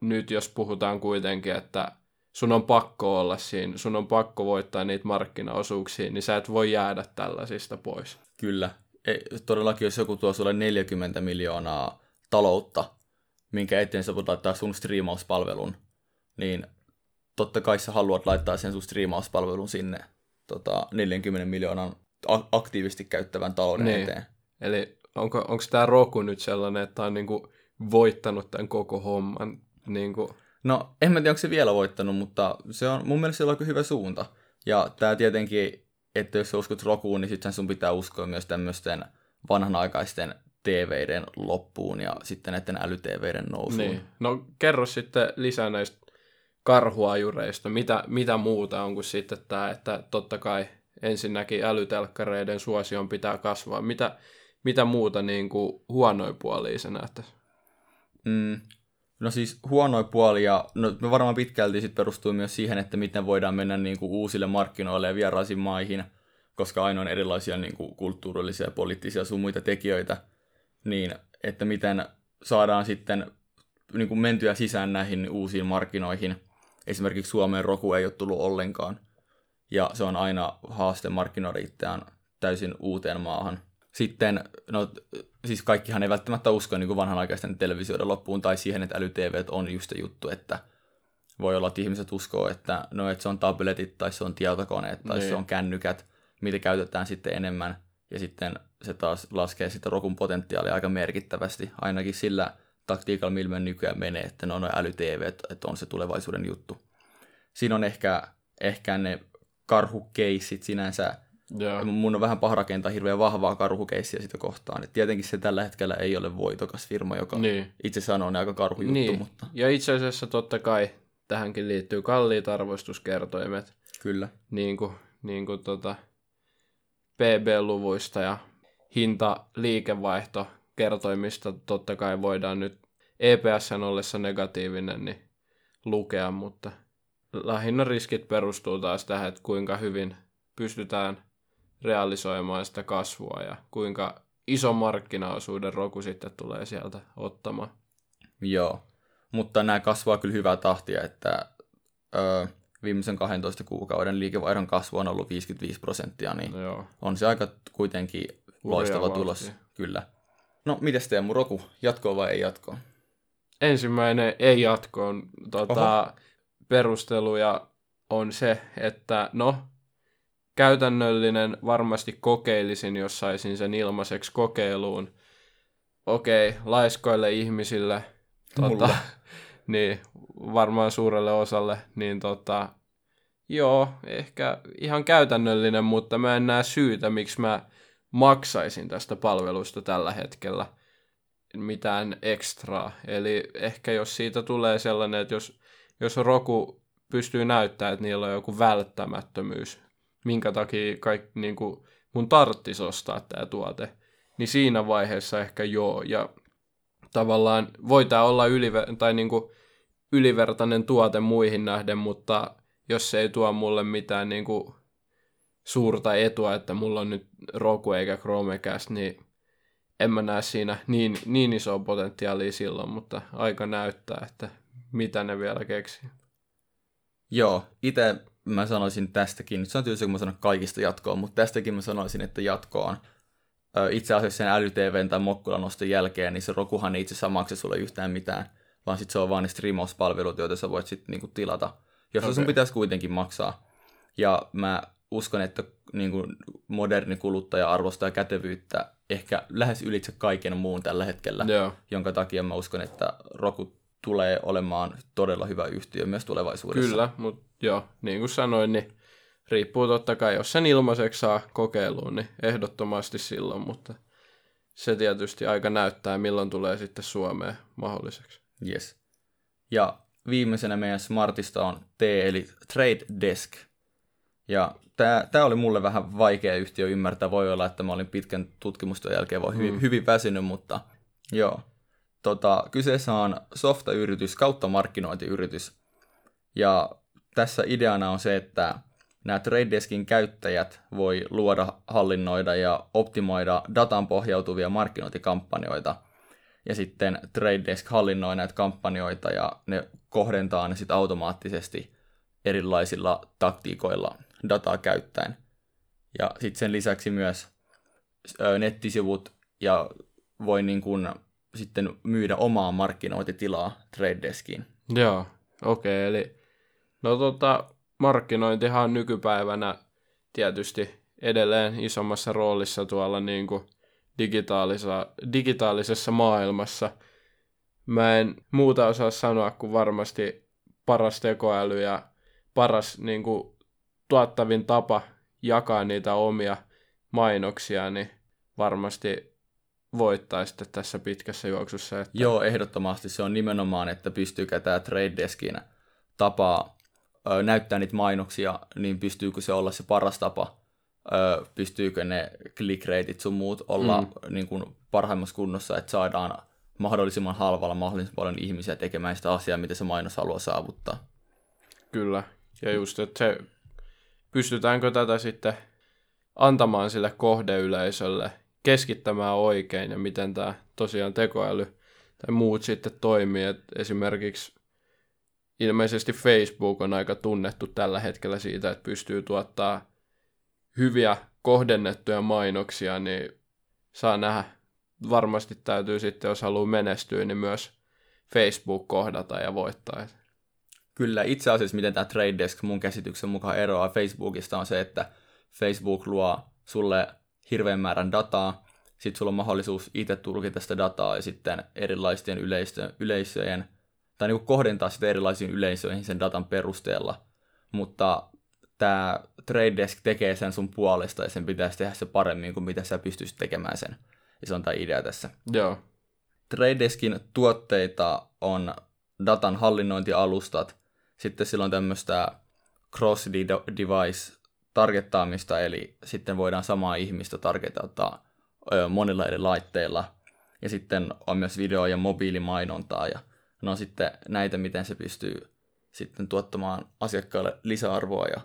nyt jos puhutaan kuitenkin, että sun on pakko olla siinä, sun on pakko voittaa niitä markkinaosuuksia, niin sä et voi jäädä tällaisista pois. Kyllä. Ei, todellakin, jos joku tuo sulle 40 miljoonaa taloutta, minkä eteen sä voit laittaa sun striimauspalvelun, niin totta kai sä haluat laittaa sen sun striimauspalvelun sinne tota, 40 miljoonan aktiivisesti käyttävän talouden niin. eteen. Eli onko, onko tämä Roku nyt sellainen, että on niinku voittanut tämän koko homman? Niinku... No, en mä tiedä, onko se vielä voittanut, mutta se on mun mielestä se on aika hyvä suunta. Ja tämä tietenkin että jos sä uskot rokuun, niin sitten sun pitää uskoa myös tämmöisten vanhanaikaisten TViden loppuun ja sitten näiden äly-TViden nousuun. Niin. No kerro sitten lisää näistä karhuajureista, mitä, mitä muuta on kuin sitten tämä, että totta kai ensinnäkin älytelkkareiden suosion pitää kasvaa. Mitä, mitä muuta niin kuin huonoja puolia sä näette? Mm, no siis huonoja puolia, no me varmaan pitkälti sit perustuu myös siihen, että miten voidaan mennä niin kuin uusille markkinoille ja vieraisiin maihin, koska aina on erilaisia niin kuin kulttuurillisia ja poliittisia sun muita tekijöitä, niin että miten saadaan sitten niin kuin mentyä sisään näihin uusiin markkinoihin. Esimerkiksi Suomeen Roku ei ole tullut ollenkaan, ja se on aina haaste markkinoida itseään täysin uuteen maahan. Sitten, no siis kaikkihan ei välttämättä usko niin kuin vanhanaikaisten televisioiden loppuun tai siihen, että äly on just se juttu, että voi olla, että ihmiset uskoo, että, no, että se on tabletit tai se on tietokoneet tai niin. se on kännykät, mitä käytetään sitten enemmän. Ja sitten se taas laskee sitä rokun potentiaalia aika merkittävästi, ainakin sillä taktiikalla, millä me nykyään menee, että ne on äly että on se tulevaisuuden juttu. Siinä on ehkä, ehkä ne karhukeissit sinänsä. Yeah. Mun on vähän paha rakentaa hirveän vahvaa karhukeissiä sitä kohtaan. Et tietenkin se tällä hetkellä ei ole voitokas firma, joka niin. itse sanoo ne aika karhujuttu. Niin. Mutta... Ja itse asiassa totta kai tähänkin liittyy kalliit arvostuskertoimet. Kyllä. Niin kuin, niin kuin tota PB-luvuista ja hinta liikevaihto kertoimista totta kai voidaan nyt EPSn ollessa negatiivinen niin lukea, mutta lähinnä riskit perustuu taas tähän, että kuinka hyvin pystytään realisoimaan sitä kasvua ja kuinka iso markkinaosuuden Roku sitten tulee sieltä ottamaan. Joo, mutta nämä kasvaa kyllä hyvää tahtia, että ö, viimeisen 12 kuukauden liikevaihdon kasvu on ollut 55 prosenttia, niin Joo. on se aika kuitenkin loistava tulos. Kyllä. No, mites Teemu, Roku, jatkoa vai ei jatkoa? Ensimmäinen ei jatkoon. Tuota, perusteluja on se, että no, käytännöllinen varmasti kokeilisin, jos saisin sen ilmaiseksi kokeiluun. Okei, laiskoille ihmisille, tota, *laughs* niin varmaan suurelle osalle, niin tota, joo, ehkä ihan käytännöllinen, mutta mä en näe syytä, miksi mä maksaisin tästä palvelusta tällä hetkellä mitään ekstraa. Eli ehkä jos siitä tulee sellainen, että jos, jos Roku pystyy näyttämään, että niillä on joku välttämättömyys, minkä takia kaikki, niin kuin, mun tarttisi ostaa tämä tuote, niin siinä vaiheessa ehkä joo. Ja tavallaan voi tämä olla yliver- tai niin kuin ylivertainen tuote muihin nähden, mutta jos se ei tuo mulle mitään niin kuin suurta etua, että mulla on nyt Roku eikä Chromecast, niin en mä näe siinä niin, niin isoa potentiaalia silloin, mutta aika näyttää, että mitä ne vielä keksii. Joo, itse mä sanoisin tästäkin, se on tietysti kun mä sanon kaikista jatkoa, mutta tästäkin mä sanoisin, että jatkoon itse asiassa sen älyTVn tai Mokkulan noston jälkeen, niin se Rokuhan ei itse asiassa maksa sulle yhtään mitään, vaan sitten se on vaan ne streamauspalvelut, joita sä voit sitten niinku tilata, jos okay. sun pitäisi kuitenkin maksaa. Ja mä uskon, että niinku moderni kuluttaja arvostaa kätevyyttä ehkä lähes ylitse kaiken muun tällä hetkellä, Joo. jonka takia mä uskon, että Roku tulee olemaan todella hyvä yhtiö myös tulevaisuudessa. Kyllä, mutta joo, niin kuin sanoin, niin riippuu totta kai, jos sen ilmaiseksi saa kokeiluun, niin ehdottomasti silloin, mutta se tietysti aika näyttää, milloin tulee sitten Suomeen mahdolliseksi. Yes. Ja viimeisenä meidän Smartista on T, eli Trade Desk. Ja tämä oli mulle vähän vaikea yhtiö ymmärtää. Voi olla, että mä olin pitkän tutkimustyön jälkeen vaan hyvin, mm. hyvin väsynyt, mutta joo. Tota, kyseessä on softayritys kautta markkinointiyritys. Ja tässä ideana on se, että nämä Trade Deskin käyttäjät voi luoda, hallinnoida ja optimoida datan pohjautuvia markkinointikampanjoita. Ja sitten Trade Desk hallinnoi näitä kampanjoita ja ne kohdentaa ne sitten automaattisesti erilaisilla taktiikoilla dataa käyttäen. Ja sitten sen lisäksi myös nettisivut ja voi niin kuin sitten myydä omaa markkinointitilaa Trade Deskiin. Joo, okei, okay, eli no tota, markkinointihan nykypäivänä tietysti edelleen isommassa roolissa tuolla niin kuin digitaalisessa maailmassa. Mä en muuta osaa sanoa kuin varmasti paras tekoäly ja paras niin kuin, tuottavin tapa jakaa niitä omia mainoksia, niin varmasti voittaisitte tässä pitkässä juoksussa. Että... Joo, ehdottomasti se on nimenomaan, että pystyykö tämä Trade Deskin tapaa ö, näyttää niitä mainoksia, niin pystyykö se olla se paras tapa, ö, pystyykö ne click rateit sun muut olla mm. niin kuin parhaimmassa kunnossa, että saadaan mahdollisimman halvalla mahdollisimman paljon ihmisiä tekemään sitä asiaa, mitä se mainos haluaa saavuttaa. Kyllä, ja just, että se, pystytäänkö tätä sitten antamaan sille kohdeyleisölle, keskittämään oikein ja miten tämä tosiaan tekoäly tai muut sitten toimii. Et esimerkiksi ilmeisesti Facebook on aika tunnettu tällä hetkellä siitä, että pystyy tuottaa hyviä kohdennettuja mainoksia, niin saa nähdä. Varmasti täytyy sitten, jos haluaa menestyä, niin myös Facebook kohdata ja voittaa. Kyllä, itse asiassa miten tämä Trade Desk mun käsityksen mukaan eroaa Facebookista on se, että Facebook luo sulle hirveän määrän dataa, sitten sulla on mahdollisuus itse tulkita sitä dataa ja sitten erilaisten yleisö, yleisöjen, tai niin kohdentaa sitä erilaisiin yleisöihin sen datan perusteella, mutta tämä Trade Desk tekee sen sun puolesta ja sen pitäisi tehdä se paremmin kuin mitä sä pystyisit tekemään sen. Ja se on tämä idea tässä. Joo. Trade Deskin tuotteita on datan hallinnointialustat, sitten sillä on tämmöistä cross-device targettaamista, eli sitten voidaan samaa ihmistä targetata monilla eri laitteilla. Ja sitten on myös video- ja mobiilimainontaa, ja no sitten näitä, miten se pystyy sitten tuottamaan asiakkaille lisäarvoa ja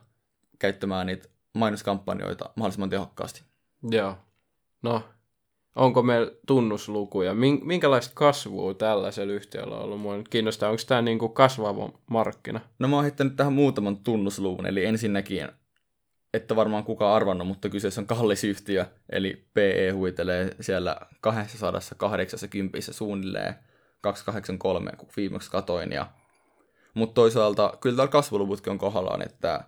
käyttämään niitä mainoskampanjoita mahdollisimman tehokkaasti. Joo. No, onko meillä tunnuslukuja? Minkälaista kasvua tällaisella yhtiöllä on ollut? Mua nyt kiinnostaa, onko tämä niin kuin kasvava markkina? No mä oon heittänyt tähän muutaman tunnusluvun, eli ensinnäkin että varmaan kukaan arvannut, mutta kyseessä on kallis yhtiö, eli PE huitelee siellä 280 suunnilleen 283, kun viimeksi katoin. Ja... Mutta toisaalta kyllä täällä kasvuluvutkin on kohdallaan, että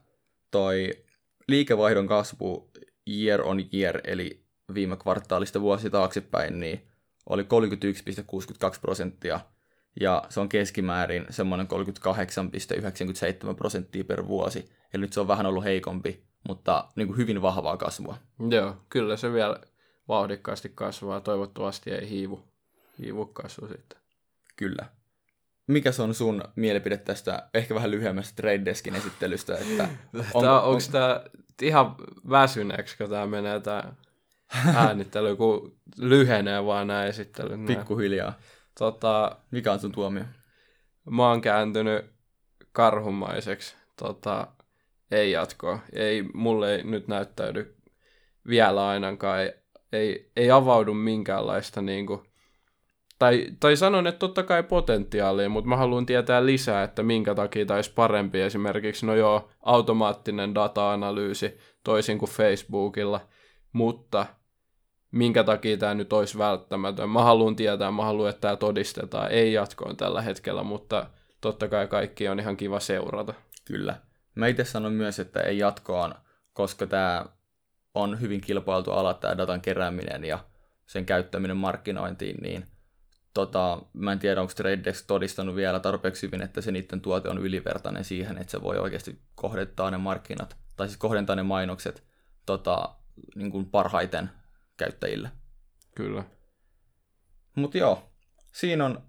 toi liikevaihdon kasvu year on year, eli viime kvartaalista vuosi taaksepäin, niin oli 31,62 prosenttia, ja se on keskimäärin semmoinen 38,97 prosenttia per vuosi, eli nyt se on vähän ollut heikompi, mutta niin kuin hyvin vahvaa kasvua. Joo, kyllä se vielä vauhdikkaasti kasvaa. Toivottavasti ei hiivu, hiivu kasvu sitten. Kyllä. Mikä on sun mielipide tästä ehkä vähän lyhyemmästä Trade Deskin esittelystä? Että *laughs* on, tämä, onko on... tämä ihan väsyneeksi, kun tämä menee tämä *laughs* äänittely, kun lyhenee vaan nämä esittelyt? Pikkuhiljaa. Tota, Mikä on sun tuomio? Mä oon kääntynyt karhumaiseksi. Tota, ei jatkoa. Ei, mulle ei nyt näyttäydy vielä ainakaan. Ei, ei, ei avaudu minkäänlaista niin kuin, tai, tai sanon, että totta kai potentiaalia, mutta mä haluan tietää lisää, että minkä takia taisi parempi esimerkiksi, no joo, automaattinen data-analyysi toisin kuin Facebookilla, mutta minkä takia tämä nyt olisi välttämätön. Mä haluan tietää, mä haluan, että tämä todistetaan. Ei jatkoon tällä hetkellä, mutta totta kai kaikki on ihan kiva seurata. Kyllä. Mä itse sanon myös, että ei jatkoon, koska tämä on hyvin kilpailtu ala, tämä datan kerääminen ja sen käyttäminen markkinointiin, niin tota, mä en tiedä, onko TradeDesk todistanut vielä tarpeeksi hyvin, että se niiden tuote on ylivertainen siihen, että se voi oikeasti kohdentaa ne markkinat, tai siis kohdentaa ne mainokset tota, niin kuin parhaiten käyttäjille. Kyllä. Mutta joo, siinä on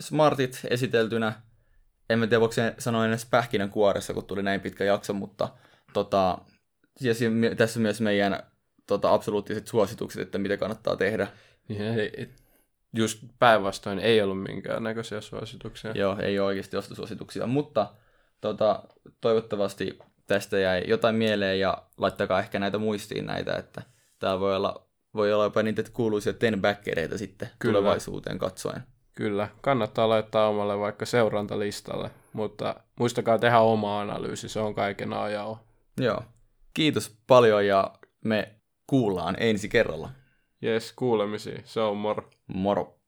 Smartit esiteltynä en tiedä voiko se sanoa edes kuoressa, kun tuli näin pitkä jakso, mutta tota, ja tässä myös meidän tota, absoluuttiset suositukset, että mitä kannattaa tehdä. Ei, just päinvastoin ei ollut minkäännäköisiä suosituksia. Joo, ei ole oikeasti ostosuosituksia, mutta tota, toivottavasti tästä jäi jotain mieleen ja laittakaa ehkä näitä muistiin näitä, että täällä voi olla, voi olla jopa niitä kuuluisia ten sitten Kyllä. tulevaisuuteen katsoen. Kyllä, kannattaa laittaa omalle vaikka seurantalistalle, mutta muistakaa tehdä oma analyysi, se on kaiken ajaa. Joo. Kiitos paljon ja me kuullaan ensi kerralla. Jes, kuulemisiin. Se on moro. Moro.